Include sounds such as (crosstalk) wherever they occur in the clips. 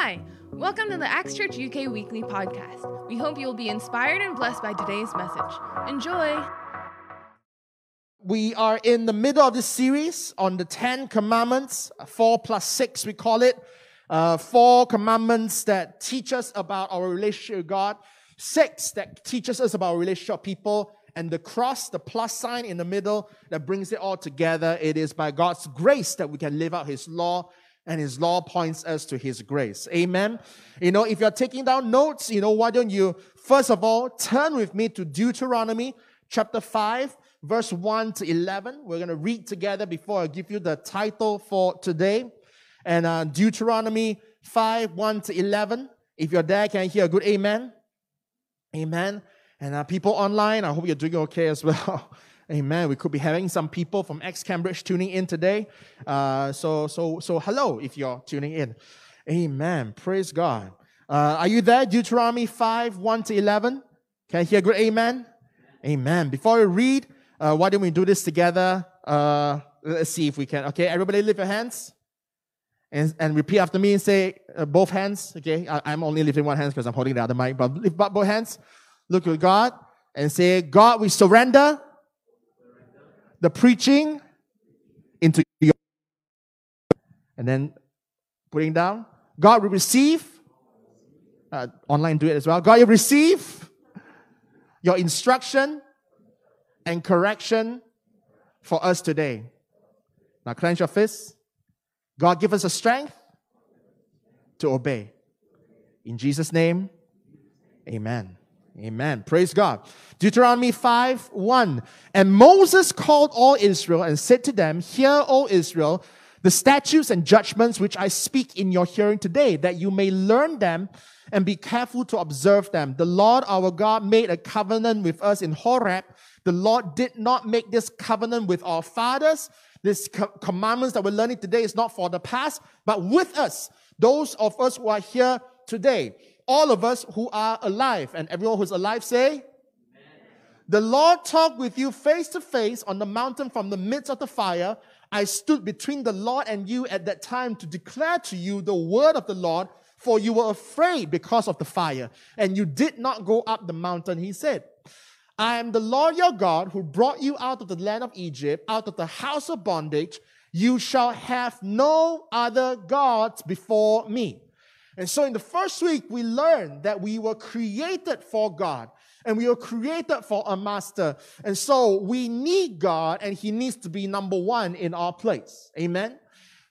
Hi, welcome to the Acts Church UK Weekly Podcast. We hope you will be inspired and blessed by today's message. Enjoy! We are in the middle of this series on the Ten Commandments, four plus six, we call it. Uh, four commandments that teach us about our relationship with God, six that teaches us about our relationship with people, and the cross, the plus sign in the middle that brings it all together. It is by God's grace that we can live out His law and his law points us to his grace. Amen. You know, if you're taking down notes, you know, why don't you first of all turn with me to Deuteronomy chapter 5, verse 1 to 11. We're going to read together before I give you the title for today. And uh, Deuteronomy 5, 1 to 11. If you're there, can I hear a good amen? Amen. And uh, people online, I hope you're doing okay as well. (laughs) Amen. We could be having some people from Acts Cambridge tuning in today. Uh, so, so, so hello if you're tuning in. Amen. Praise God. Uh, are you there? Deuteronomy 5, 1 to 11. Can I hear good amen? Amen. Before we read, uh, why don't we do this together? Uh, let's see if we can. Okay, everybody lift your hands. And, and repeat after me and say uh, both hands. Okay, I, am only lifting one hand because I'm holding the other mic, but lift both hands. Look at God and say, God, we surrender the preaching into your and then putting down. God will receive uh, online do it as well. God will receive your instruction and correction for us today. Now clench your fists. God give us the strength to obey. In jesus name amen Amen. Praise God. Deuteronomy 5 1. And Moses called all Israel and said to them, Hear, O Israel, the statutes and judgments which I speak in your hearing today, that you may learn them and be careful to observe them. The Lord our God made a covenant with us in Horeb. The Lord did not make this covenant with our fathers. This co- commandments that we're learning today is not for the past, but with us, those of us who are here today all of us who are alive. And everyone who's alive say, Amen. The Lord talked with you face to face on the mountain from the midst of the fire. I stood between the Lord and you at that time to declare to you the word of the Lord, for you were afraid because of the fire, and you did not go up the mountain, he said. I am the Lord your God who brought you out of the land of Egypt, out of the house of bondage. You shall have no other gods before me. And so in the first week, we learned that we were created for God and we were created for a master. And so we need God and he needs to be number one in our place. Amen.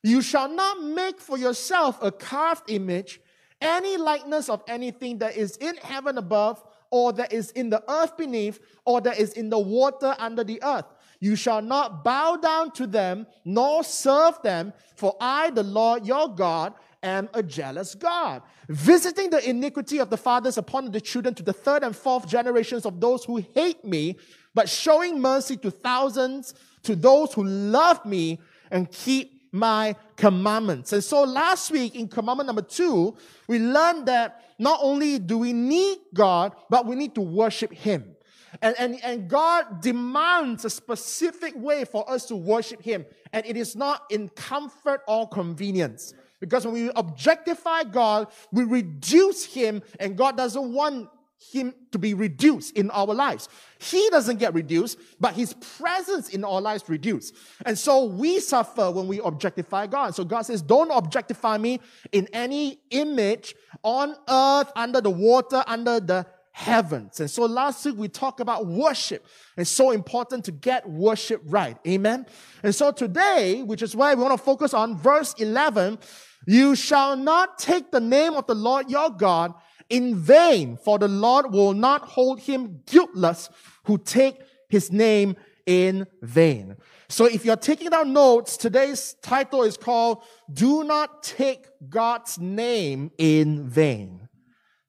You shall not make for yourself a carved image, any likeness of anything that is in heaven above, or that is in the earth beneath, or that is in the water under the earth. You shall not bow down to them, nor serve them, for I, the Lord your God, am a jealous God, visiting the iniquity of the fathers upon the children to the third and fourth generations of those who hate me, but showing mercy to thousands, to those who love me and keep my commandments. And so last week in commandment number two, we learned that not only do we need God, but we need to worship Him. And, and, and God demands a specific way for us to worship Him. And it is not in comfort or convenience. Because when we objectify God, we reduce Him, and God doesn't want Him to be reduced in our lives. He doesn't get reduced, but His presence in our lives reduced. And so we suffer when we objectify God. So God says, Don't objectify me in any image on earth, under the water, under the heavens. And so last week we talked about worship. It's so important to get worship right. Amen. And so today, which is why we want to focus on verse 11, you shall not take the name of the Lord your God in vain, for the Lord will not hold him guiltless who take his name in vain. So if you're taking down notes, today's title is called Do Not Take God's Name in Vain.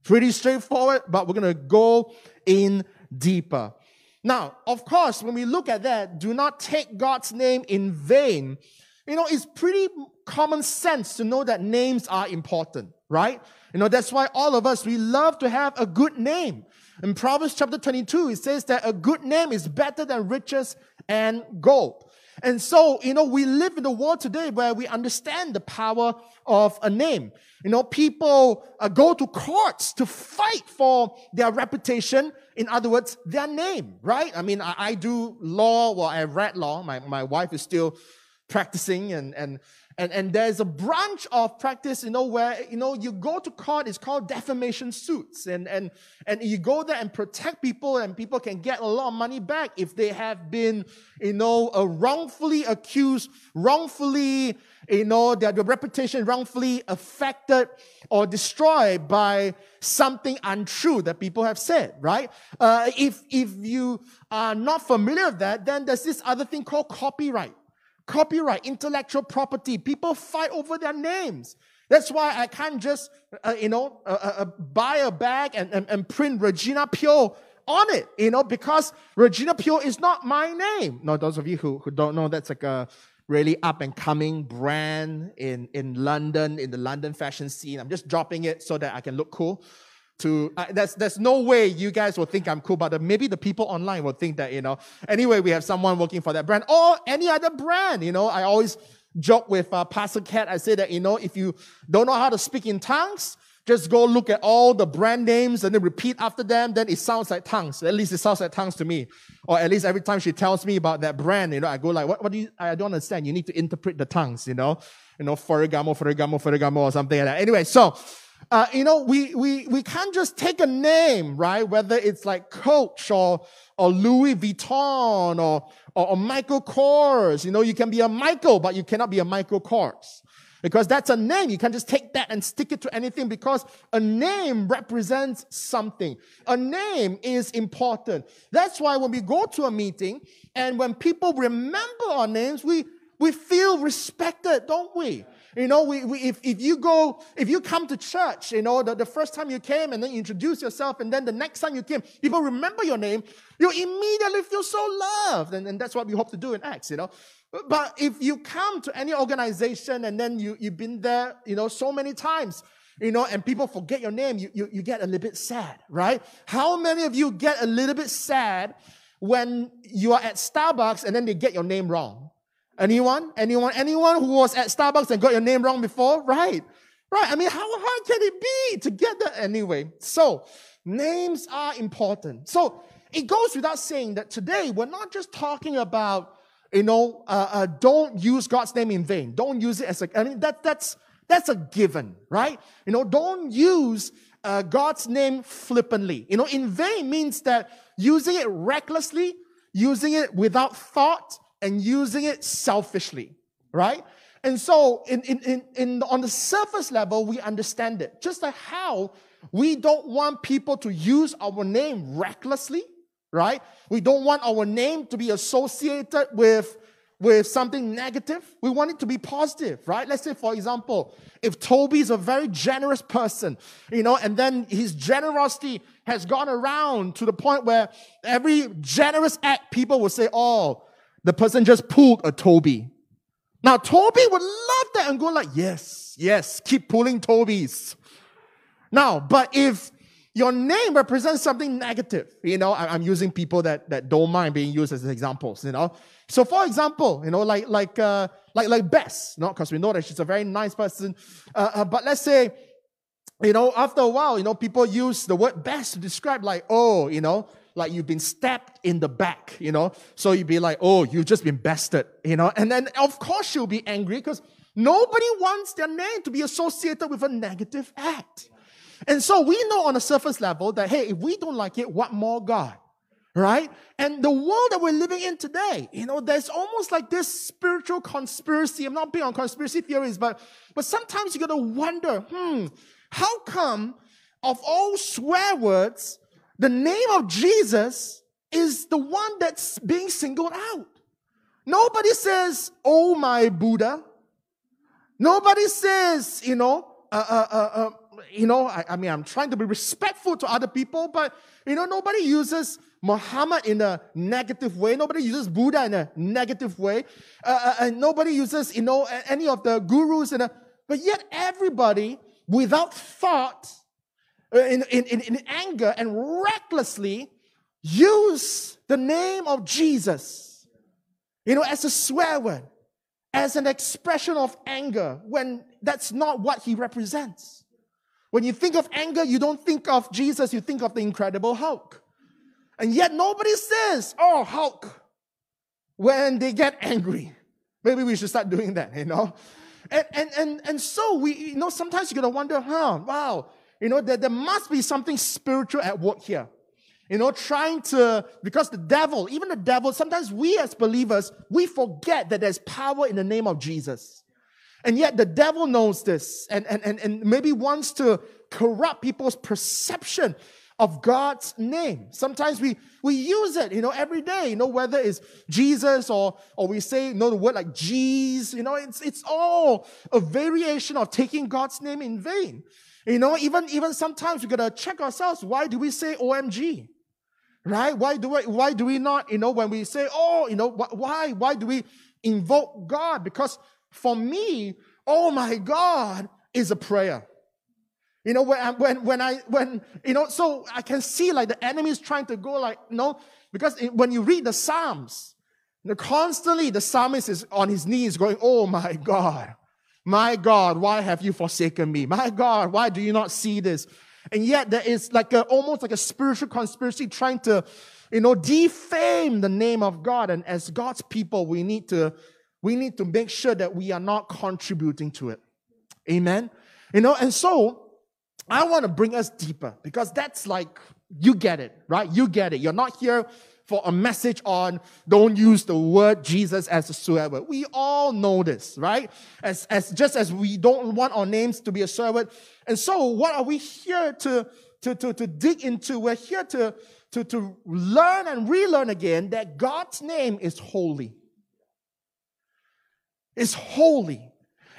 Pretty straightforward, but we're going to go in deeper. Now, of course, when we look at that, do not take God's name in vain. You know, it's pretty common sense to know that names are important, right? You know, that's why all of us, we love to have a good name. In Proverbs chapter 22, it says that a good name is better than riches and gold. And so, you know, we live in a world today where we understand the power of a name. You know, people uh, go to courts to fight for their reputation. In other words, their name, right? I mean, I, I do law, well, I read law. My, my wife is still practicing and, and and, and there's a branch of practice, you know, where, you know, you go to court, it's called defamation suits. And, and, and you go there and protect people and people can get a lot of money back if they have been, you know, uh, wrongfully accused, wrongfully, you know, their, their reputation wrongfully affected or destroyed by something untrue that people have said, right? Uh, if, if you are not familiar with that, then there's this other thing called copyright copyright, intellectual property. People fight over their names. That's why I can't just, uh, you know, uh, uh, uh, buy a bag and, and, and print Rejina Pyo on it, you know, because Rejina Pyo is not my name. No, those of you who, who don't know, that's like a really up and coming brand in, in London, in the London fashion scene. I'm just dropping it so that I can look cool to uh, there's there's no way you guys will think I'm cool, but the, maybe the people online will think that you know. Anyway, we have someone working for that brand or any other brand. You know, I always joke with uh, Pastor Cat. I say that you know if you don't know how to speak in tongues, just go look at all the brand names and then repeat after them. Then it sounds like tongues. At least it sounds like tongues to me. Or at least every time she tells me about that brand, you know, I go like, what, what do you, I don't understand. You need to interpret the tongues, you know, you know, Ferragamo, Ferragamo, Ferragamo, or something like that. Anyway, so uh, you know, we, we, we can't just take a name, right? Whether it's like Coach or, or Louis Vuitton or, or, or Michael Kors. You know, you can be a Michael, but you cannot be a Michael Kors. Because that's a name. You can't just take that and stick it to anything because a name represents something. A name is important. That's why when we go to a meeting and when people remember our names, we, we feel respected, don't we? You know, we, we, if, if you go, if you come to church, you know, the, the first time you came and then you introduce yourself and then the next time you came, people remember your name, you immediately feel so loved. And, and that's what we hope to do in Acts, you know. But if you come to any organization and then you, you've been there, you know, so many times, you know, and people forget your name, you, you, you get a little bit sad, right? How many of you get a little bit sad when you are at Starbucks and then they get your name wrong? Anyone? Anyone? Anyone who was at Starbucks and got your name wrong before? Right. Right. I mean, how hard can it be to get that anyway? So, names are important. So, it goes without saying that today we're not just talking about, you know, uh, uh, don't use God's name in vain. Don't use it as a, I mean, that, that's, that's a given, right? You know, don't use uh, God's name flippantly. You know, in vain means that using it recklessly, using it without thought, and using it selfishly, right? And so, in, in, in, in, on the surface level, we understand it. Just like how we don't want people to use our name recklessly, right? We don't want our name to be associated with, with something negative. We want it to be positive, right? Let's say, for example, if Toby is a very generous person, you know, and then his generosity has gone around to the point where every generous act, people will say, oh, the person just pulled a Toby. Now, Toby would love that and go like, yes, yes, keep pulling Tobys. Now, but if your name represents something negative, you know, I'm using people that, that don't mind being used as examples, you know. So, for example, you know, like, like, uh, like, like Bess, not because we know that she's a very nice person, uh, uh, but let's say, you know, after a while, you know, people use the word Bess to describe like, oh, you know, like you've been stabbed in the back, you know. So you'd be like, oh, you've just been bested, you know. And then, of course, she'll be angry because nobody wants their name to be associated with a negative act. And so we know on a surface level that, hey, if we don't like it, what more God? Right? And the world that we're living in today, you know, there's almost like this spiritual conspiracy. I'm not big on conspiracy theories, but, but sometimes you gotta wonder, hmm, how come of all swear words, the name of Jesus is the one that's being singled out. Nobody says, Oh, my Buddha. Nobody says, you know, uh, uh, uh, uh you know, I, I, mean, I'm trying to be respectful to other people, but, you know, nobody uses Muhammad in a negative way. Nobody uses Buddha in a negative way. Uh, uh, and nobody uses, you know, any of the gurus in a, but yet everybody, without thought, Uh, in, in, in anger and recklessly use the name of Jesus. you know, as a swear word, as an expression of anger, when that's not what he represents. When you think of anger, you don't think of Jesus, you think of the Incredible Hulk. And yet nobody says, oh, Hulk, when they get angry. Maybe we should start doing that, you know? And, and, and, and so we, you know, sometimes you're going to wonder, huh, wow, you know, there, there must be something spiritual at work here. You know, trying to, because the devil, even the devil, sometimes we as believers, we forget that there's power in the name of Jesus. And yet the devil knows this and, and, and, and maybe wants to corrupt people's perception of God's name. Sometimes we, we use it, you know, every day, you know, whether it's Jesus or, or we say, you know, the word like Jesus, you know, it's, it's all a variation of taking God's name in vain. You know, even, even sometimes we gotta check ourselves. Why do we say OMG? Right? Why do we, why do we not, you know, when we say, oh, you know, why, why do we invoke God? Because for me, oh my God is a prayer. You know, when, when, when I, when, you know, so I can see like the enemy is trying to go like, you know, because when you read the Psalms, you know, constantly the psalmist is on his knees going, oh my God, my God, why have you forsaken me? My God, why do you not see this? And yet there is like a, almost like a spiritual conspiracy trying to, you know, defame the name of God. And as God's people, we need to, we need to make sure that we are not contributing to it. Amen. You know, and so I want to bring us deeper because that's like, you get it, right? You get it. You're not here for a message on don't use the word Jesus as a swear word. We all know this, right? As, as just as we don't want our names to be a swear word. And so what are we here to, to, to, to dig into? We're here to, to, to learn and relearn again that God's name is holy. Is holy.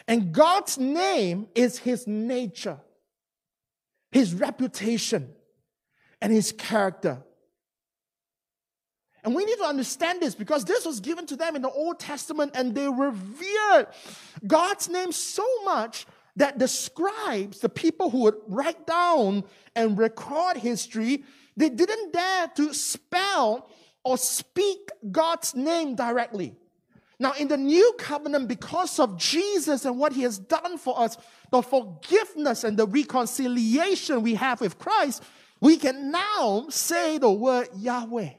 And God's name is his nature, his reputation, and his character. And we need to understand this because this was given to them in the Old Testament and they revered God's name so much that the scribes, the people who would write down and record history, they didn't dare to spell or speak God's name directly. Now, in the new covenant, because of Jesus and what he has done for us, the forgiveness and the reconciliation we have with Christ, we can now say the word Yahweh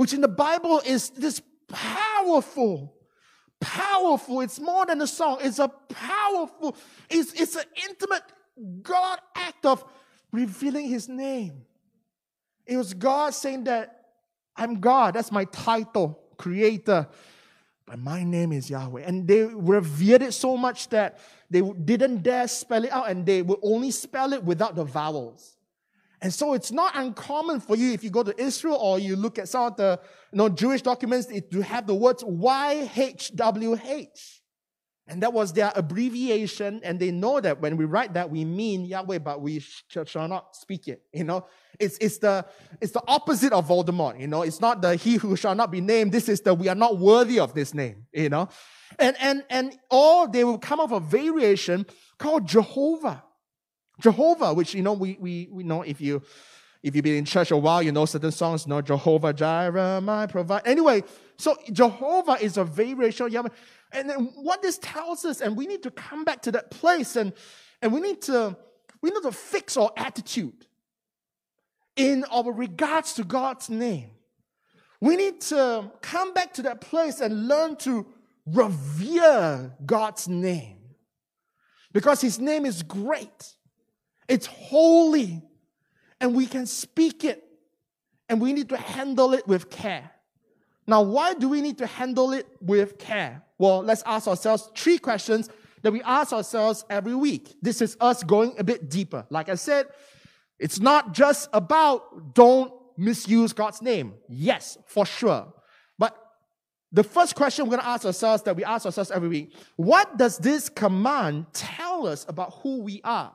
which in the Bible is this powerful, powerful. It's more than a song. It's a powerful, it's, it's an intimate God act of revealing his name. It was God saying that I'm God. That's my title, creator. But my name is Yahweh. And they revered it so much that they didn't dare spell it out and they would only spell it without the vowels. And so it's not uncommon for you if you go to Israel or you look at some of the you know, Jewish documents to have the words YHWH. And that was their abbreviation. And they know that when we write that, we mean Yahweh, but we shall not speak it. You know, it's, it's the, it's the opposite of Voldemort. You know, it's not the he who shall not be named. This is the we are not worthy of this name. You know, and, and, and all they will come up with a variation called Jehovah. Jehovah, which you know we we we know if you if you've been in church a while, you know certain songs, you know Jehovah Jireh, my provide. Anyway, so Jehovah is a variation of Yahweh. And then what this tells us, and we need to come back to that place and and we need to we need to fix our attitude in our regards to God's name. We need to come back to that place and learn to revere God's name because his name is great. It's holy. And we can speak it. And we need to handle it with care. Now, why do we need to handle it with care? Well, let's ask ourselves three questions that we ask ourselves every week. This is us going a bit deeper. Like I said, it's not just about don't misuse God's name. Yes, for sure. But the first question we're going to ask ourselves that we ask ourselves every week what does this command tell us about who we are?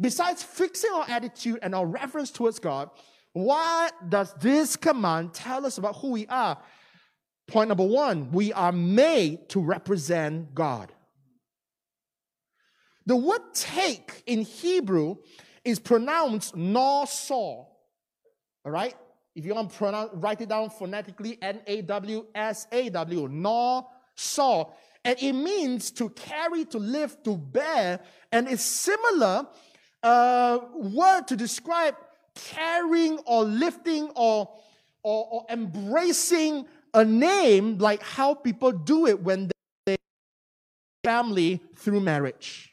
Besides fixing our attitude and our reverence towards God, what does this command tell us about who we are? Point number one, we are made to represent God. The word take in Hebrew is pronounced nosor. All right? if you want to pronounce, write it down phonetically, N A W S A W, Naw Saw. And it means to carry, to lift, to bear. And it's similar uh, word to describe carrying or lifting or, or, or embracing a name like how people do it when they family through marriage.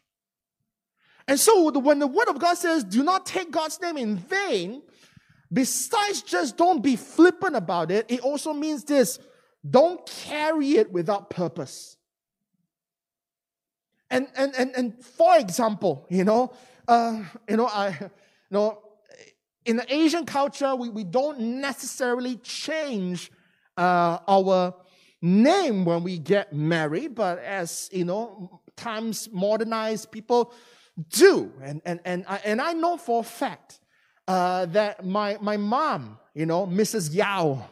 And so when the word of God says, do not take God's name in vain, besides just don't be flippant about it, it also means this don't carry it without purpose. And, and, and, and for example, you know, uh, you know, I, you know, in the Asian culture, we, we don't necessarily change uh, our name when we get married, but as you know, times modernized, people do. And, and, and, I, and I know for a fact uh, that my, my mom, you know, Mrs. Yao,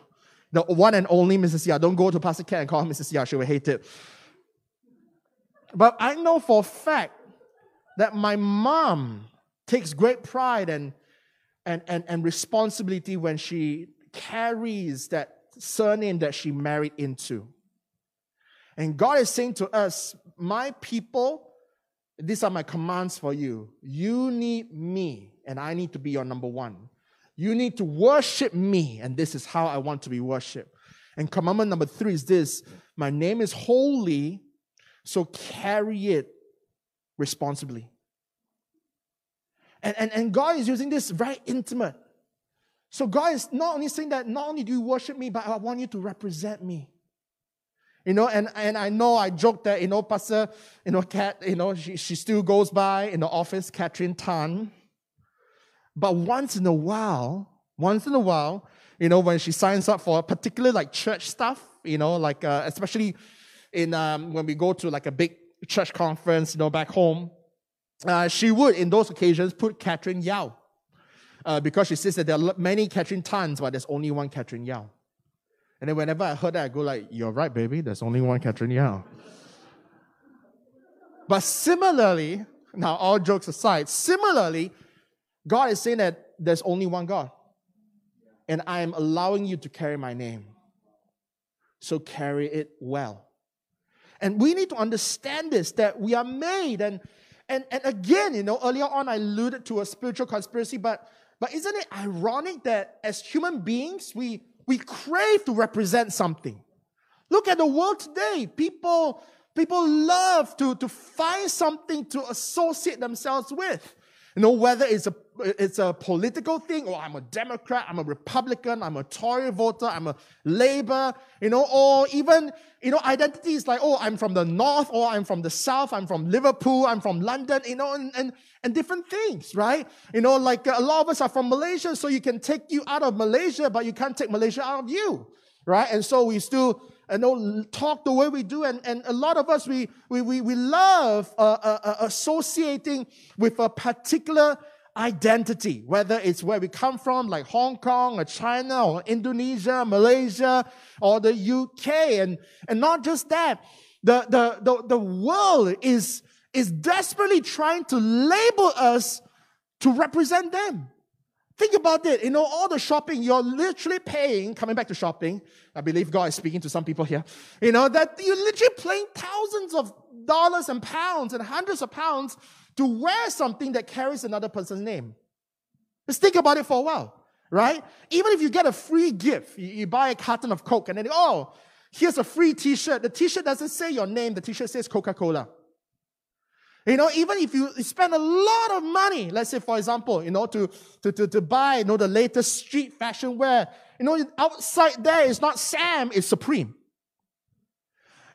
the one and only Mrs. Yao, don't go to Pastor Ken and call her Mrs. Yao, she will hate it. But I know for a fact that my mom takes great pride and, and, and, and responsibility when she carries that surname that she married into. And God is saying to us, My people, these are my commands for you. You need me, and I need to be your number one. You need to worship me, and this is how I want to be worshiped. And commandment number three is this My name is holy, so carry it responsibly. And, and, and God is using this very intimate. So God is not only saying that not only do you worship me, but I want you to represent me. You know, and, and I know I joked that, you know, Pastor, you know, Kat, you know, she, she still goes by in the office, Catherine Tan. But once in a while, once in a while, you know, when she signs up for a particular like church stuff, you know, like uh, especially in um, when we go to like a big church conference, you know, back home, uh, she would in those occasions put Catherine Yao uh, because she says that there are many Catherine Tans, but there's only one Catherine Yao. And then whenever I heard that, I go like, "You're right, baby. There's only one Catherine Yao." But similarly, now all jokes aside, similarly, God is saying that there's only one God, and I am allowing you to carry my name. So carry it well. And we need to understand this that we are made and and, and again, you know, earlier on I alluded to a spiritual conspiracy, but but isn't it ironic that as human beings, we, we crave to represent something? Look at the world today. People, people love to, to find something to associate themselves with. You know, whether it's a, it's a political thing, or I'm a Democrat, I'm a Republican, I'm a Tory voter, I'm a Labour, you know, or even, you know, identities like, oh, I'm from the North, or I'm from the South, I'm from Liverpool, I'm from London, you know, and, and, and different things, right? You know, like a lot of us are from Malaysia, so you can take you out of Malaysia, but you can't take Malaysia out of you, right? And so we still, you know, talk the way we do. And, and a lot of us, we, we, we, we love uh, uh, uh, associating with a particular identity, whether it's where we come from, like Hong Kong or China or Indonesia, Malaysia or the UK. And, and not just that, the, the, the, the world is, is desperately trying to label us to represent them. Think about it. You know, all the shopping you're literally paying, coming back to shopping, I believe God is speaking to some people here, you know, that you're literally paying thousands of dollars and pounds and hundreds of pounds to wear something that carries another person's name. Just think about it for a while, right? Even if you get a free gift, you, you buy a carton of Coke and then, oh, here's a free t shirt. The t shirt doesn't say your name, the t shirt says Coca Cola. You know, even if you spend a lot of money, let's say, for example, you know, to, to, to, to buy, you know, the latest street fashion wear, you know, outside there is not Sam, it's Supreme.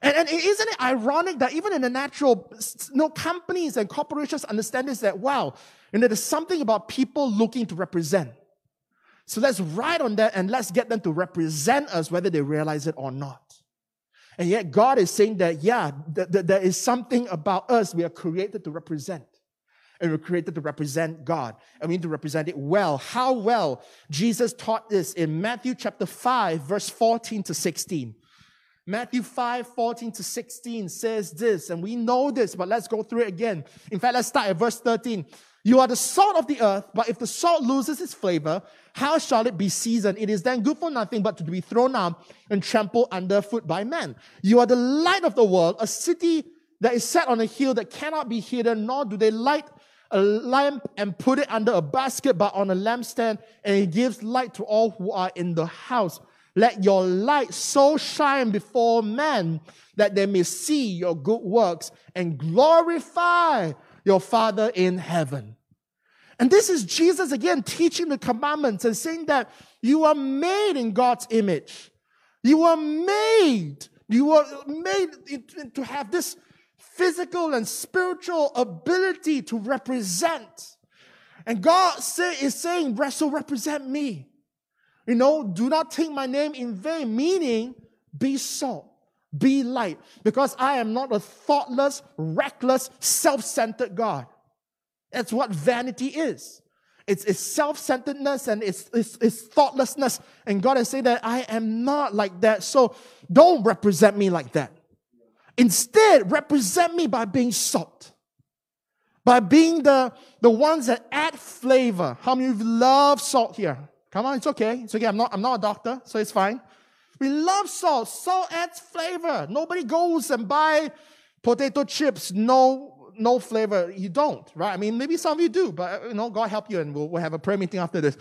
And, and isn't it ironic that even in the natural, you know, companies and corporations understand this that, wow, you know, there's something about people looking to represent. So let's ride on that and let's get them to represent us whether they realize it or not. And yet God is saying that, yeah, th- th- there is something about us we are created to represent. And we're created to represent God. And we need to represent it well. How well? Jesus taught this in Matthew chapter 5, verse 14 to 16. Matthew 5, 14 to 16 says this, and we know this, but let's go through it again. In fact, let's start at verse 13. You are the salt of the earth, but if the salt loses its flavor, how shall it be seasoned? It is then good for nothing but to be thrown out and trampled underfoot by men. You are the light of the world, a city that is set on a hill that cannot be hidden, nor do they light a lamp and put it under a basket, but on a lampstand, and it gives light to all who are in the house. Let your light so shine before men that they may see your good works and glorify your Father in heaven. And this is Jesus again teaching the commandments and saying that you are made in God's image. You are made. You are made to have this physical and spiritual ability to represent. And God say, is saying, so represent me. You know, do not take my name in vain, meaning be salt, be light, because I am not a thoughtless, reckless, self centered God. That's what vanity is. It's, it's self-centeredness and it's, it's, it's thoughtlessness. And God is saying that I am not like that. So don't represent me like that. Instead, represent me by being salt. By being the, the ones that add flavor. How many of you love salt here? Come on, it's okay. It's okay. I'm not, I'm not a doctor, so it's fine. We love salt. Salt adds flavor. Nobody goes and buy potato chips, no no flavor. You don't, right? I mean, maybe some of you do, but you know, God help you, and we'll, we'll have a prayer meeting after this.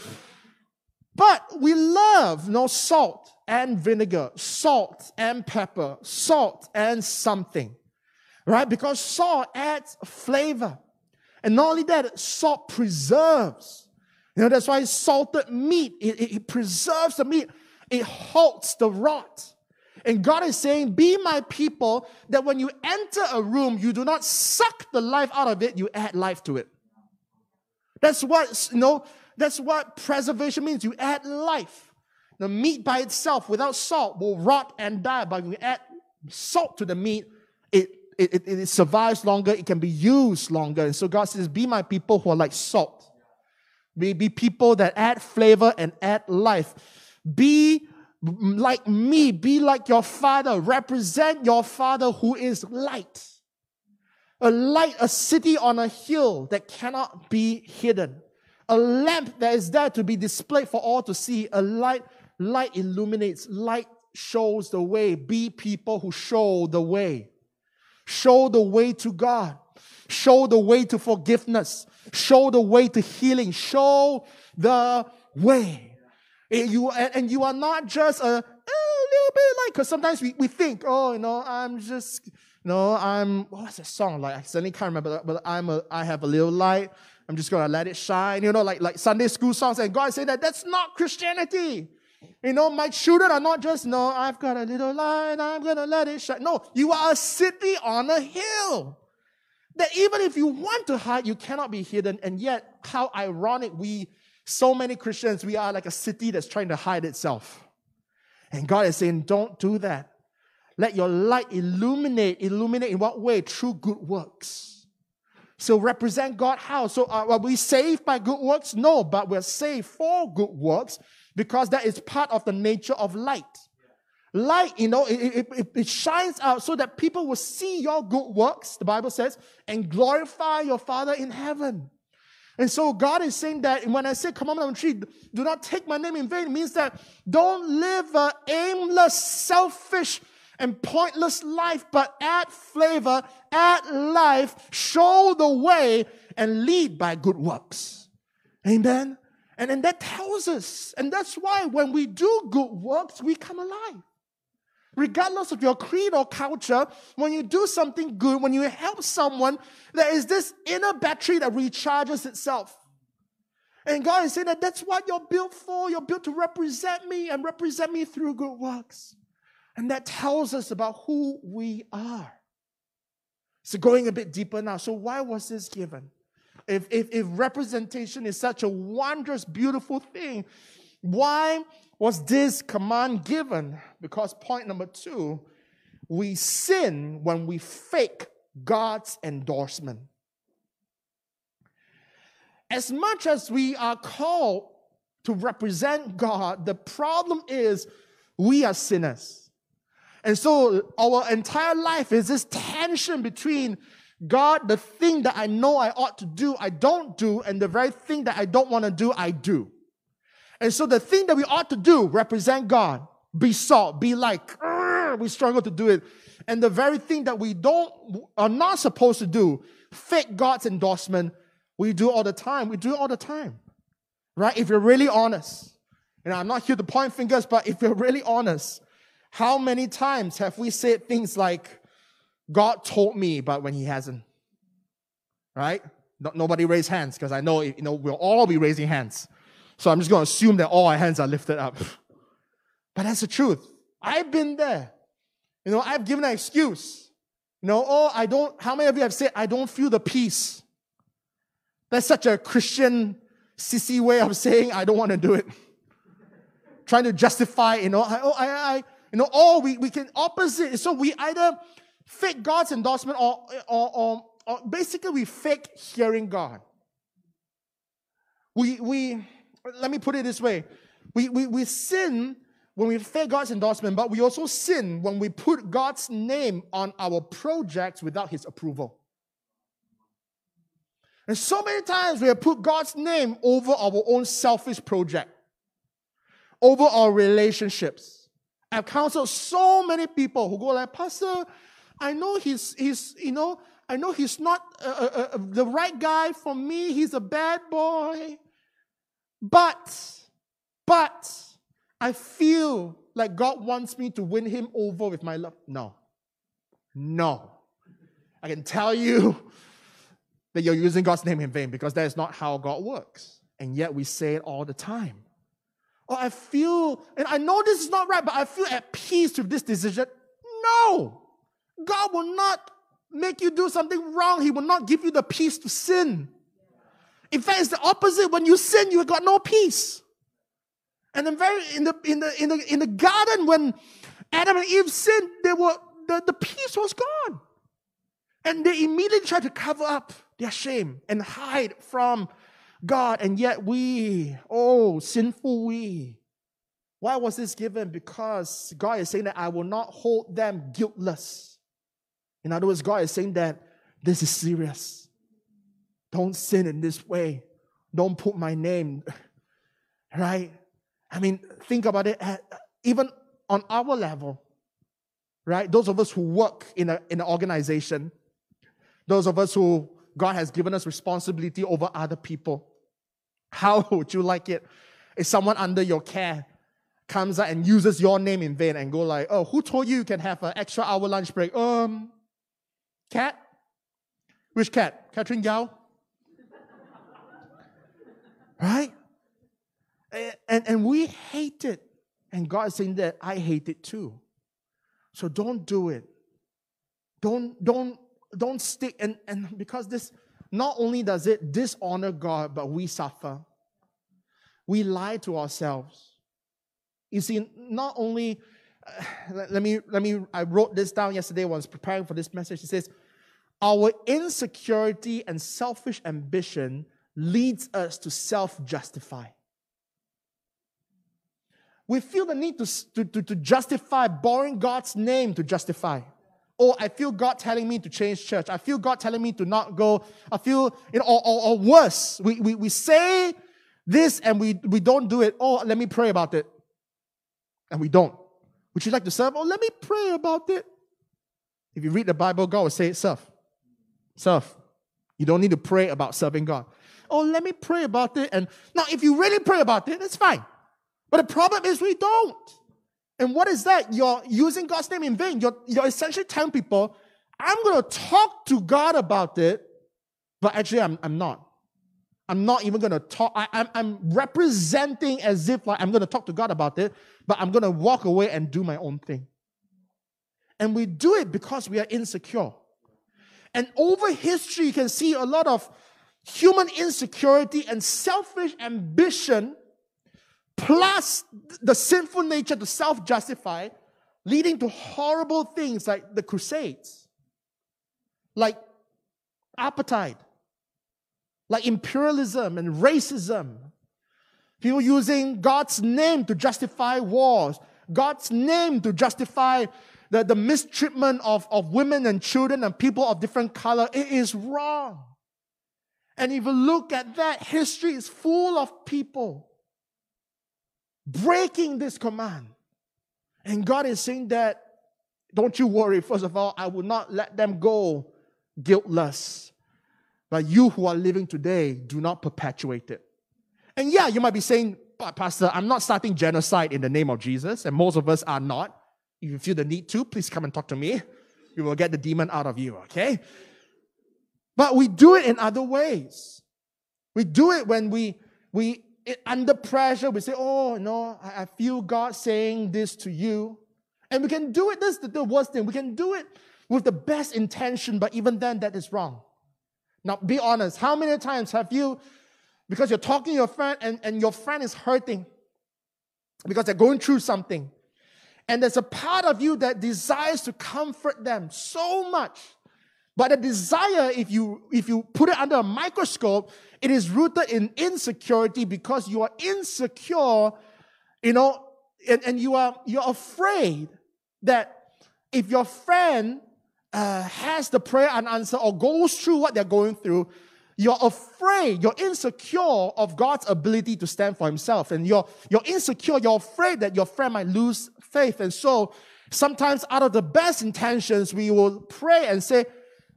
But we love you know, salt and vinegar, salt and pepper, salt and something, right? Because salt adds flavor. And not only that, salt preserves. You know, that's why salted meat, it, it, preserves the meat. It halts the rot. And God is saying, Be my people, that when you enter a room, you do not suck the life out of it, you add life to it. That's what, you know, that's what preservation means. You add life. The meat by itself, without salt, will rot and die. But when you add salt to the meat, it, it, it survives longer, it can be used longer. And so God says, Be my people who are like salt. Be, be people that add flavor and add life. Be like me, be like your father, represent your father who is light. A light, a city on a hill that cannot be hidden. A lamp that is there to be displayed for all to see. A light, light illuminates, light shows the way. Be people who show the way. Show the way to God. Show the way to forgiveness. Show the way to healing. Show the way. And you, and you are not just a, a little bit like, because sometimes we, we think, oh, you know, I'm just, you know, I'm, what's that song? Like, I suddenly can't remember, but I'm a, I have a little light. I'm just going to let it shine. You know, like, like Sunday school songs. And God said that that's not Christianity. You know, my children are not just, no, I've got a little light, I'm going to let it shine. No, you are a city on a hill. That even if you want to hide, you cannot be hidden. And yet, how ironic we so many Christians, we are like a city that's trying to hide itself. And God is saying, don't do that. Let your light illuminate. Illuminate in what way? Through good works. So represent God how? So uh, are we saved by good works? No, but we're saved for good works because that is part of the nature of light. Light, you know, it, it, it shines out so that people will see your good works, the Bible says, and glorify your Father in heaven. And so God is saying that when I say commandment number three, do not take my name in vain, means that don't live an aimless, selfish, and pointless life, but add flavor, add life, show the way, and lead by good works. Amen. And, and that tells us, and that's why when we do good works, we come alive regardless of your creed or culture, when you do something good, when you help someone, there is this inner battery that recharges itself. And God is saying that that's what you're built for. You're built to represent me and represent me through good works. And that tells us about who we are. So, going a bit deeper now. So, why was this given? If, if, if representation is such a wondrous, beautiful thing, why was this command given? Because point number two, we sin when we fake God's endorsement. As much as we are called to represent God, the problem is we are sinners. And so our entire life is this tension between God, the thing that I know I ought to do, I don't do, and the very thing that I don't want to do, I do. And so the thing that we ought to do represent God. Be salt, be like, we struggle to do it. And the very thing that we don't, are not supposed to do, fake God's endorsement, we do all the time. We do it all the time. Right? If you're really honest. And I'm not here to point fingers, but if you're really honest, how many times have we said things like, God told me, but when He hasn't? Right? No, nobody raise hands because I know you know we'll all be raising hands. So I'm just going to assume that all our hands are lifted up. But that's the truth. I've been there. You know, I've given an excuse. You know, oh, I don't, how many of you have said, I don't feel the peace? That's such a Christian sissy way of saying, I don't want to do it. Trying to justify, you know, I, oh, I, I, you know, or we, we can opposite. So we either fake God's endorsement or, or, or, or basically we fake hearing God. We, we, let me put it this way. We, we, we sin when we fake God's endorsement, but we also sin when we put God's name on our projects without his approval. And so many times we have put God's name over our own selfish project, over our relationships. I've counseled so many people who go like, Pastor, I know he's, he's you know, I know he's not uh, uh, uh, the right guy for me. He's a bad boy. But, but, I feel like God wants me to win him over with my love. No. No. I can tell you (laughs) that you're using God's name in vain because that is not how God works. And yet we say it all the time. Oh, I feel, and I know this is not right, but I feel at peace with this decision. No. God will not make you do something wrong. He will not give you the peace to sin. In fact, it's the opposite. When you sin, you got no peace. And then very in the in the in the in the garden, when Adam and Eve sinned, they were the, the peace was gone. And they immediately tried to cover up their shame and hide from God. And yet we, oh, sinful we. Why was this given? Because God is saying that I will not hold them guiltless. In other words, God is saying that this is serious. Don't sin in this way. Don't put my name, (laughs) right? I mean, think about it, even on our level, right? Those of us who work in, a, in an organization, those of us who God has given us responsibility over other people, (laughs) how would you like it if someone under your care comes out and uses your name in vain and go like, oh, who told you you can have an extra hour lunch break? Um, cat? Which cat? Catherine Yao? Right? And, and we hate it. And God is saying that I hate it too. So don't do it. Don't, don't, don't stick. And, and because this, not only does it dishonor God, but we suffer. We lie to ourselves. You see, not only, uh, let, me, let me, I wrote this down yesterday when I was preparing for this message. It says, our insecurity and selfish ambition leads us to self justify. We feel the need to, to, to, to justify, borrowing God's name to justify. Oh, I feel God telling me to change church. I feel God telling me to not go. I feel, you know, or, or, or worse, we, we, we say this and we, we don't do it. Oh, let me pray about it. And we don't. Would you like to serve? Oh, let me pray about it. If you read the Bible, God will say, serve. Serve. You don't need to pray about serving God. Oh, let me pray about it. And now, if you really pray about it, that's fine. But the problem is we don't. And what is that? You're using God's name in vain. You're, you're essentially telling people, I'm going to talk to God about it, but actually I'm, I'm not. I'm not even going to talk. I, I'm, I'm representing as if like I'm going to talk to God about it, but I'm going to walk away and do my own thing. And we do it because we are insecure. And over history, you can see a lot of human insecurity and selfish ambition plus the sinful nature to self justify, leading to horrible things like the Crusades, like apartheid, like imperialism and racism. People using God's name to justify wars, God's name to justify the, the mistreatment of, of women and children and people of different color, it is wrong. And if you look at that, history is full of people breaking this command. And God is saying that, don't you worry, first of all, I will not let them go guiltless. But you who are living today, do not perpetuate it. And yeah, you might be saying, Pastor, I'm not starting genocide in the name of Jesus, and most of us are not. If you feel the need to, please come and talk to me. We will get the demon out of you, okay? But we do it in other ways. We do it when we, we it, under pressure, we say, Oh, no, I, I, feel God saying this to you. And we can do it. This is the, the worst thing. We can do it with the best intention, but even then, that is wrong. Now, be honest. How many times have you, because you're talking to your friend and, and your friend is hurting because they're going through something, and there's a part of you that desires to comfort them so much but the desire, if you, if you put it under a microscope, it is rooted in insecurity because you are insecure, you know, and, and you are, you're afraid that if your friend uh, has the prayer unanswered or goes through what they're going through, you're afraid, you're insecure of God's ability to stand for himself. And you're, you're insecure, you're afraid that your friend might lose faith. And so sometimes out of the best intentions, we will pray and say,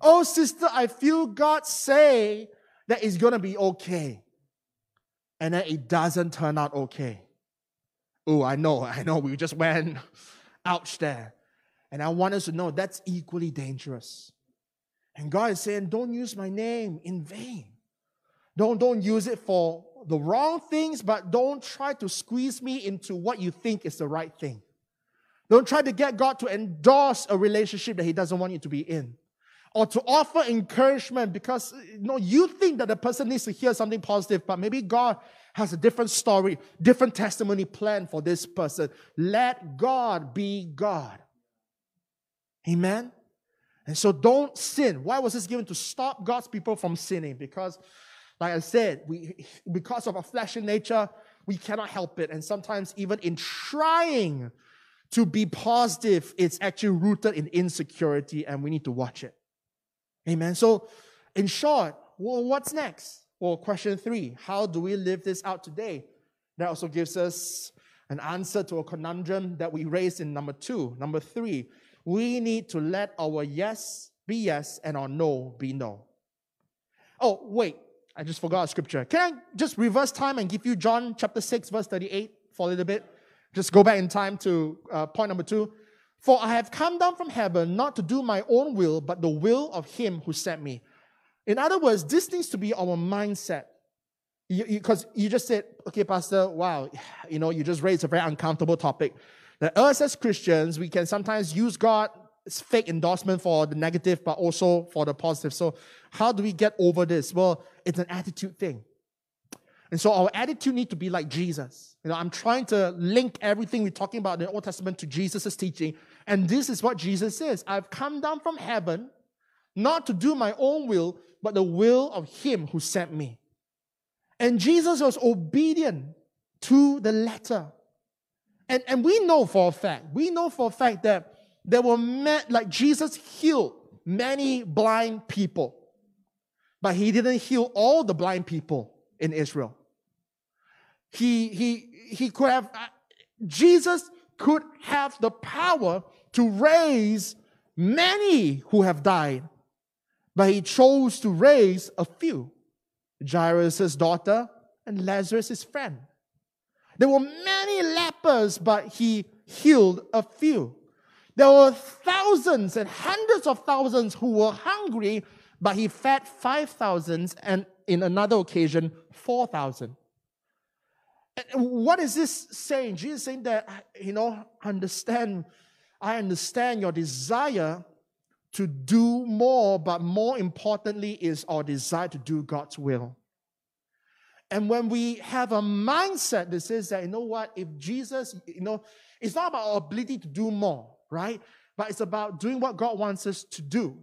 Oh, sister, I feel God say that it's going to be okay. And then it doesn't turn out okay. Oh, I know, I know. We just went (laughs) ouch there. And I want us to know that's equally dangerous. And God is saying, don't use my name in vain. Don't, don't use it for the wrong things, but don't try to squeeze me into what you think is the right thing. Don't try to get God to endorse a relationship that He doesn't want you to be in or to offer encouragement because you know you think that the person needs to hear something positive, but maybe God has a different story, different testimony planned for this person. Let God be God. Amen. And so don't sin. Why was this given to stop God's people from sinning? Because, like I said, we because of our fleshly nature, we cannot help it. And sometimes even in trying to be positive, it's actually rooted in insecurity, and we need to watch it. Amen. So, in short, well, what's next? Well, question three how do we live this out today? That also gives us an answer to a conundrum that we raised in number two. Number three, we need to let our yes be yes and our no be no. Oh, wait, I just forgot a scripture. Can I just reverse time and give you John chapter 6, verse 38 for a little bit? Just go back in time to uh, point number two. For I have come down from heaven not to do my own will, but the will of him who sent me. In other words, this needs to be our mindset. Because you, you, you, just said, okay, Pastor, wow, (sighs) you know, you just raised a very uncomfortable topic. That us as Christians, we can sometimes use God's fake endorsement for the negative, but also for the positive. So, how do we get over this? Well, it's an attitude thing. And so our attitude need to be like Jesus. You know, I'm trying to link everything we're talking about in the Old Testament to Jesus' teaching. And this is what Jesus says. I've come down from heaven not to do my own will, but the will of him who sent me. And Jesus was obedient to the letter. And, and we know for a fact, we know for a fact that there were met, like Jesus healed many blind people, but he didn't heal all the blind people in Israel. He, he, he could have, uh, Jesus could have the power to raise many who have died, but he chose to raise a few Jairus' daughter and Lazarus' friend. There were many lepers, but he healed a few. There were thousands and hundreds of thousands who were hungry, but he fed 5,000 and in another occasion, 4,000. What is this saying? Jesus saying that, you know, understand, I understand your desire to do more, but more importantly is our desire to do God's will. And when we have a mindset that says that, you know what, if Jesus, you know, it's not about our ability to do more, right? But it's about doing what God wants us to do.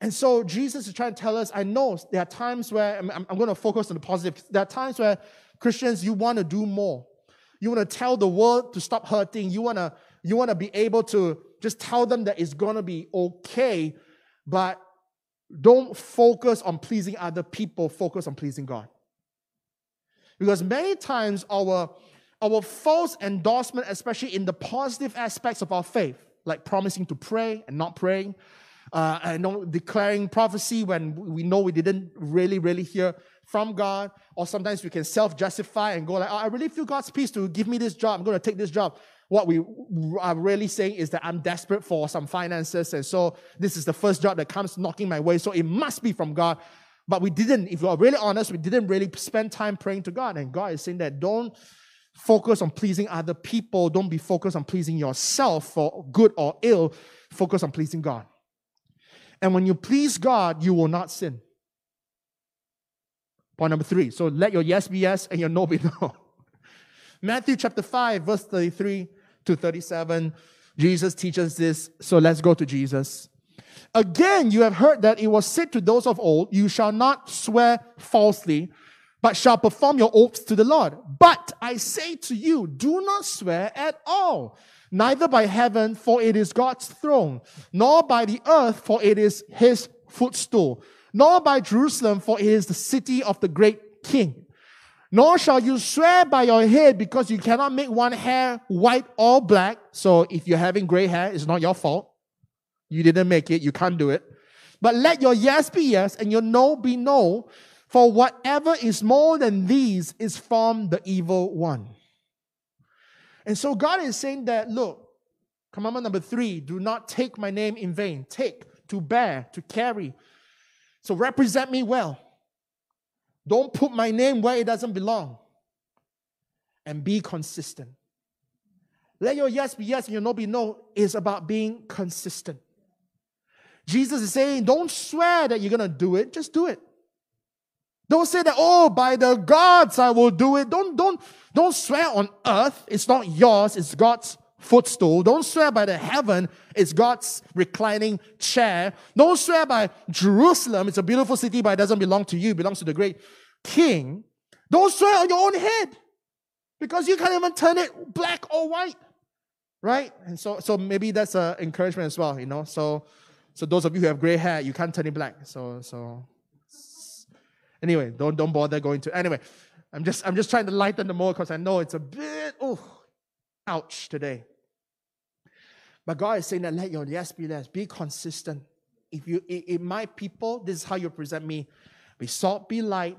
And so Jesus is trying to tell us, I know there are times where, I'm, I'm going to focus on the positive. There are times where Christians, you want to do more. You want to tell the world to stop hurting. You want to, you want to be able to, just tell them that it's going to be okay, but don't focus on pleasing other people, focus on pleasing God. Because many times our, our false endorsement, especially in the positive aspects of our faith, like promising to pray and not praying, uh, and not declaring prophecy when we know we didn't really, really hear from God, or sometimes we can self justify and go like, oh, I really feel God's peace to give me this job. I'm going to take this job. What we are really saying is that I'm desperate for some finances, and so this is the first job that comes knocking my way, so it must be from God. But we didn't, if are really honest, we didn't really spend time praying to God. And God is saying that don't focus on pleasing other people, don't be focused on pleasing yourself for good or ill. Focus on pleasing God. And when you please God, you will not sin. Point number three. So let your yes be yes and your no be no. (laughs) Matthew chapter 5, verse 33 to 37. Jesus teaches this. So let's go to Jesus. Again, you have heard that it was said to those of old, You shall not swear falsely, but shall perform your oaths to the Lord. But I say to you, do not swear at all, neither by heaven, for it is God's throne, nor by the earth, for it is his footstool nor by Jerusalem, for it is the city of the great king. Nor shall you swear by your head because you cannot make one hair white or black. So if you're having gray hair, it's not your fault. You didn't make it. You can't do it. But let your yes be yes and your no be no. For whatever is more than these is from the evil one. And so God is saying that, look, commandment number three, do not take my name in vain. Take, to bear, to carry, so represent me well. Don't put my name where it doesn't belong. And be consistent. Let your yes be yes and your no be no is about being consistent. Jesus is saying, don't swear that you're going to do it, just do it. Don't say that, oh, by the gods I will do it. Don't, don't, don't swear on earth. It's not yours, it's God's footstool. Don't swear by the heaven, it's God's reclining chair. Don't swear by Jerusalem, it's a beautiful city, but it doesn't belong to you, it belongs to the great king. Don't swear on your own head because you can't even turn it black or white. Right? And so, so maybe that's an encouragement as well, you know. So, so those of you who have gray hair, you can't turn it black. So, so anyway, don't don't bother going to. Anyway, I'm just I'm just trying to lighten the mood because I know it's a bit oh Ouch today. But God is saying that let your yes be yes. Be consistent. If you in my people, this is how you present me. Be salt, be light,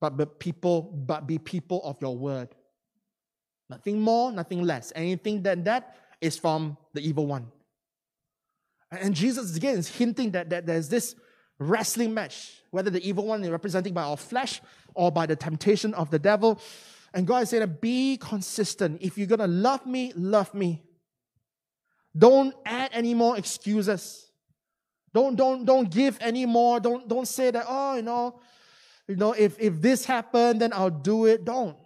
but be people, but be people of your word. Nothing more, nothing less. Anything than that is from the evil one. And Jesus again is hinting that, that there's this wrestling match, whether the evil one is represented by our flesh or by the temptation of the devil. And God saying, be consistent. If you're going to love me, love me. Don't add any more excuses. Don't, don't, don't give any more. Don't, don't say that, oh, you know, you know, if, if this happened, then I'll do it. Don't.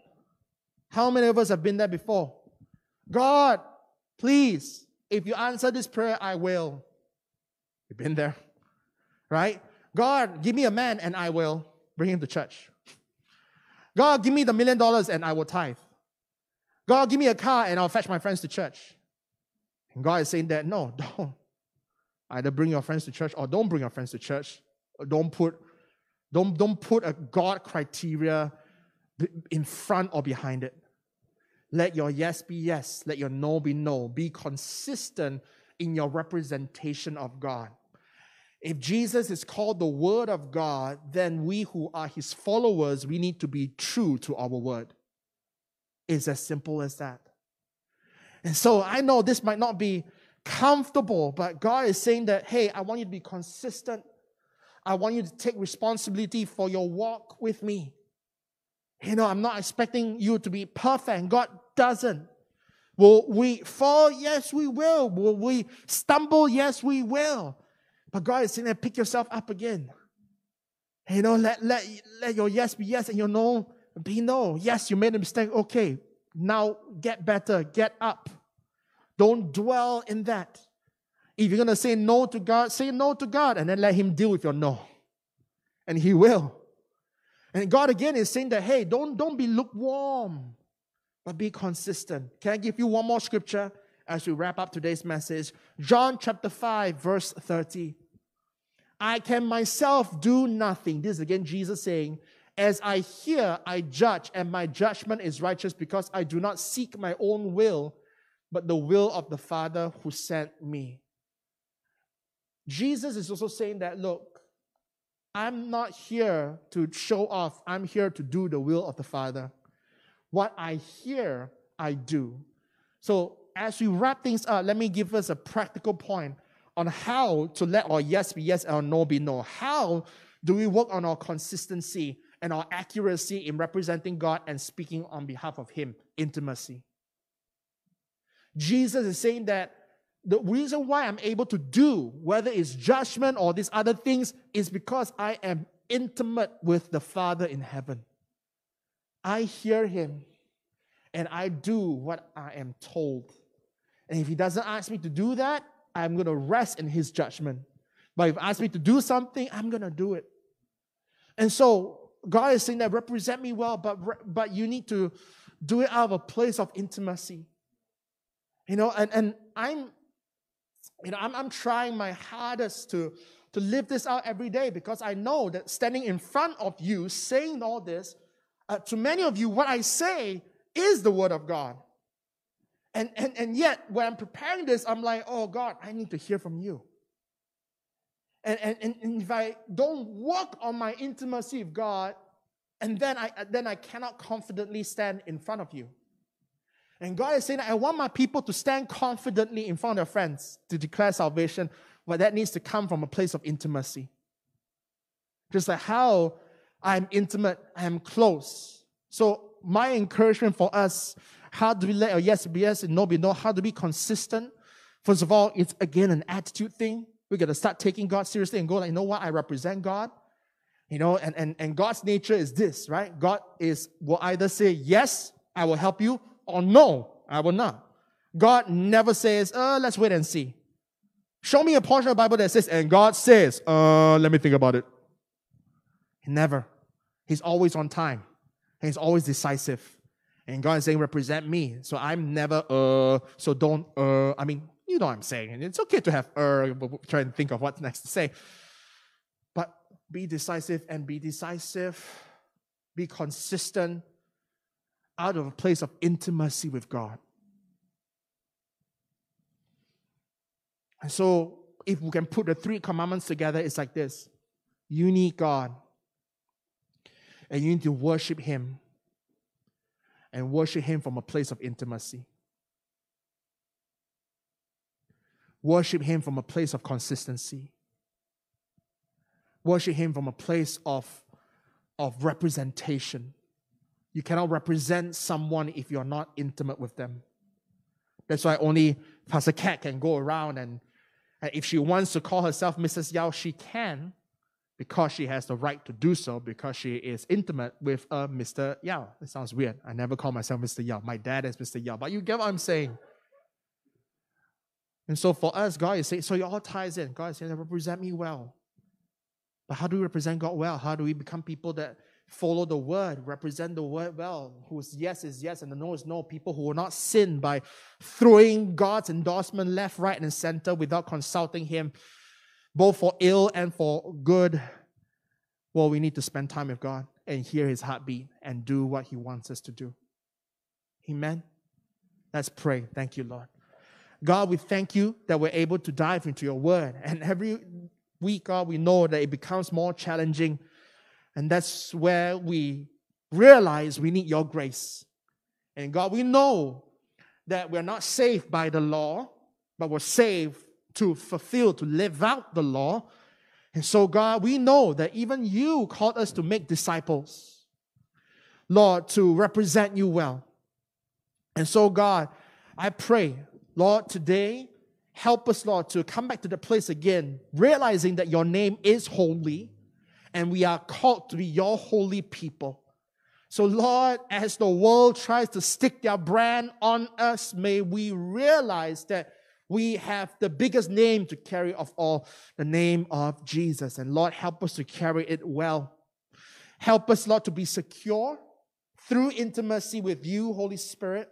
How many of us have been there before? God, please, if you answer this prayer, I will. You've been there, right? God, give me a man and I will bring him to church. God, give me the million dollars and I will tithe. God, give me a car and I'll fetch my friends to church. And God is saying that, no, (laughs) don't. Either bring your friends to church or don't bring your friends to church. Don't put, don't, don't put a God criteria in front or behind it. Let your yes be yes. Let your no be no. Be consistent in your representation of God. If Jesus is called the Word of God, then we who are His followers, we need to be true to our word. It's as simple as that. And so I know this might not be comfortable, but God is saying that, hey, I want you to be consistent. I want you to take responsibility for your walk with me. You know, I'm not expecting you to be perfect, God doesn't. Will we fall? Yes, we will. Will we stumble? Yes, we will. But God is saying, there, pick yourself up again. You know, let, let, let your yes be yes and your no be no. Yes, you made a mistake. Okay, now get better, get up. Don't dwell in that. If you're going to say no to God, say no to God and then let Him deal with your no. And He will. And God again is saying that, hey, don't, don't be lukewarm, but be consistent. Can I give you one more scripture as we wrap up today's message. John chapter 5, verse 30. I can myself do nothing. This is again Jesus saying, As I hear, I judge, and my judgment is righteous because I do not seek my own will, but the will of the Father who sent me. Jesus is also saying that, look, I'm not here to show off, I'm here to do the will of the Father. What I hear, I do. So, as we wrap things up, let me give us a practical point on how to let our yes be yes and our no be no. How do we work on our consistency and our accuracy in representing God and speaking on behalf of Him? Intimacy. Jesus is saying that the reason why I'm able to do, whether it's judgment or these other things, is because I am intimate with the Father in heaven. I hear Him and I do what I am told. And if He doesn't ask me to do that, I'm going to rest in His judgment. But if asks me to do something, I'm going to do it. And so God is saying that represent me well, but, but you need to do it out of a place of intimacy. You know, and, and I'm you know, I'm, I'm trying my hardest to, to live this out every day because I know that standing in front of you, saying all this, uh, to many of you, what I say is the word of God. And, and, and yet, when I'm preparing this, I'm like, oh God, I need to hear from you. And, and, and if I don't work on my intimacy with God, and then I, then I cannot confidently stand in front of you. And God is saying, I want my people to stand confidently in front of their friends to declare salvation, but that needs to come from a place of intimacy. Just like how I'm intimate, I am close. So, my encouragement for us how do we let our yes be yes and no be no? How do we be consistent? First of all, it's again an attitude thing. We got to start taking God seriously and go like, you know what? I represent God. You know, and, and, and God's nature is this, right? God is will either say, yes, I will help you, or no, I will not. God never says, uh, let's wait and see. Show me a portion of the Bible that says, and God says, uh, let me think about it. Never. He's always on time. He's always decisive. And God is saying, represent me. So I'm never, uh, so don't, uh, I mean, you know what I'm saying. And it's okay to have, uh, try and think of what's next to say. But be decisive and be decisive. Be consistent out of a place of intimacy with God. And so, if we can put the three commandments together, it's like this you need God, and you need to worship Him, and worship Him from a place of intimacy. Worship Him from a place of consistency. Worship Him from a place of, of representation. You cannot represent someone if you're not intimate with them. That's why only Pastor Cat can go around and, and if she wants to call herself Mrs. Yao, she can because she has the right to do so because she is intimate with uh, Mr. Yao. It sounds weird. I never call myself Mr. Yao. My dad is Mr. Yao, but you get what I'm saying. And so for us, God is saying, so it all ties in. God is saying, represent me well. But how do we represent God well? How do we become people that follow the word, represent the word well, whose yes is yes and the no is no, people who will not sin by throwing God's endorsement left, right, and center without consulting Him, both for ill and for good. Well, we need to spend time with God and hear His heartbeat and do what He wants us to do. Amen. Let's pray. Thank you, Lord. God, we thank you that we're able to dive into your word. And every week, God, we know that it becomes more challenging and that's where we realize we need your grace. And God, we know that we're not saved by the law, but we're saved to fulfill, to live out the law. And so, God, we know that even you called us to make disciples, Lord, to represent you well. And so, God, I pray, Lord, today, help us, Lord, to come back to the place again, realizing that your name is holy and we are called to be your holy people. So, Lord, as the world tries to stick their brand on us, may we realize that we have the biggest name to carry of all, the name of Jesus. And Lord, help us to carry it well. Help us, Lord, to be secure through intimacy with you, Holy Spirit,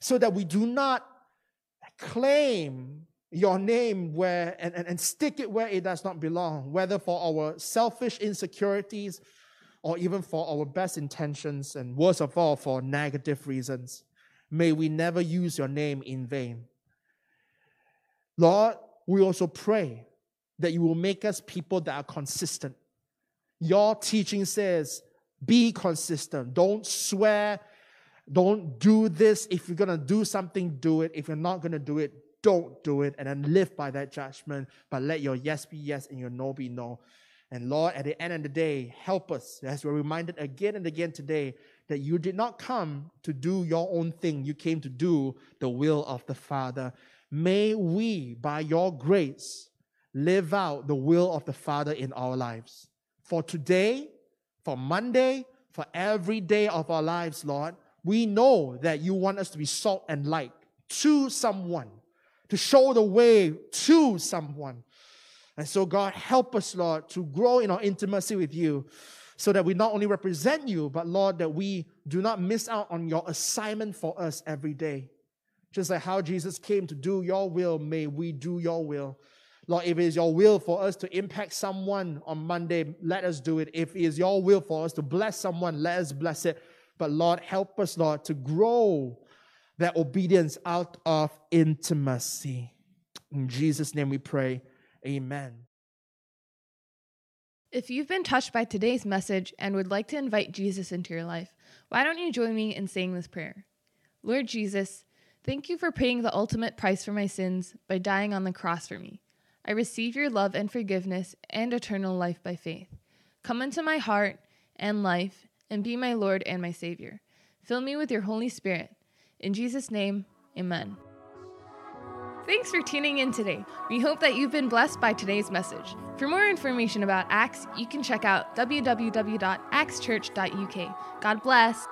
so that we do not claim your name where and, and, and stick it where it does not belong, whether for our selfish insecurities or even for our best intentions, and worst of all, for negative reasons. May we never use your name in vain. Lord, we also pray that you will make us people that are consistent. Your teaching says, be consistent. Don't swear. Don't do this. If you're going to do something, do it. If you're not going to do it, don't do it. And then live by that judgment. But let your yes be yes and your no be no. And Lord, at the end of the day, help us as we're reminded again and again today that you did not come to do your own thing. You came to do the will of the Father. May we, by your grace, live out the will of the Father in our lives. For today, for Monday, for every day of our lives, Lord, we know that you want us to be salt and light to someone, to show the way to someone. And so, God, help us, Lord, to grow in our intimacy with you so that we not only represent you, but, Lord, that we do not miss out on your assignment for us every day. Just like how Jesus came to do your will, may we do your will. Lord, if it is your will for us to impact someone on Monday, let us do it. If it is your will for us to bless someone, let us bless it. But Lord, help us, Lord, to grow that obedience out of intimacy. In Jesus' name we pray. Amen. If you've been touched by today's message and would like to invite Jesus into your life, why don't you join me in saying this prayer? Lord Jesus, thank you for paying the ultimate price for my sins by dying on the cross for me. I receive your love and forgiveness and eternal life by faith. Come into my heart and life and be my Lord and my Savior. Fill me with your Holy Spirit. In Jesus' name, amen. Thanks for tuning in today. We hope that you've been blessed by today's message. For more information about Acts, you can check out www.axchurch.uk. God bless.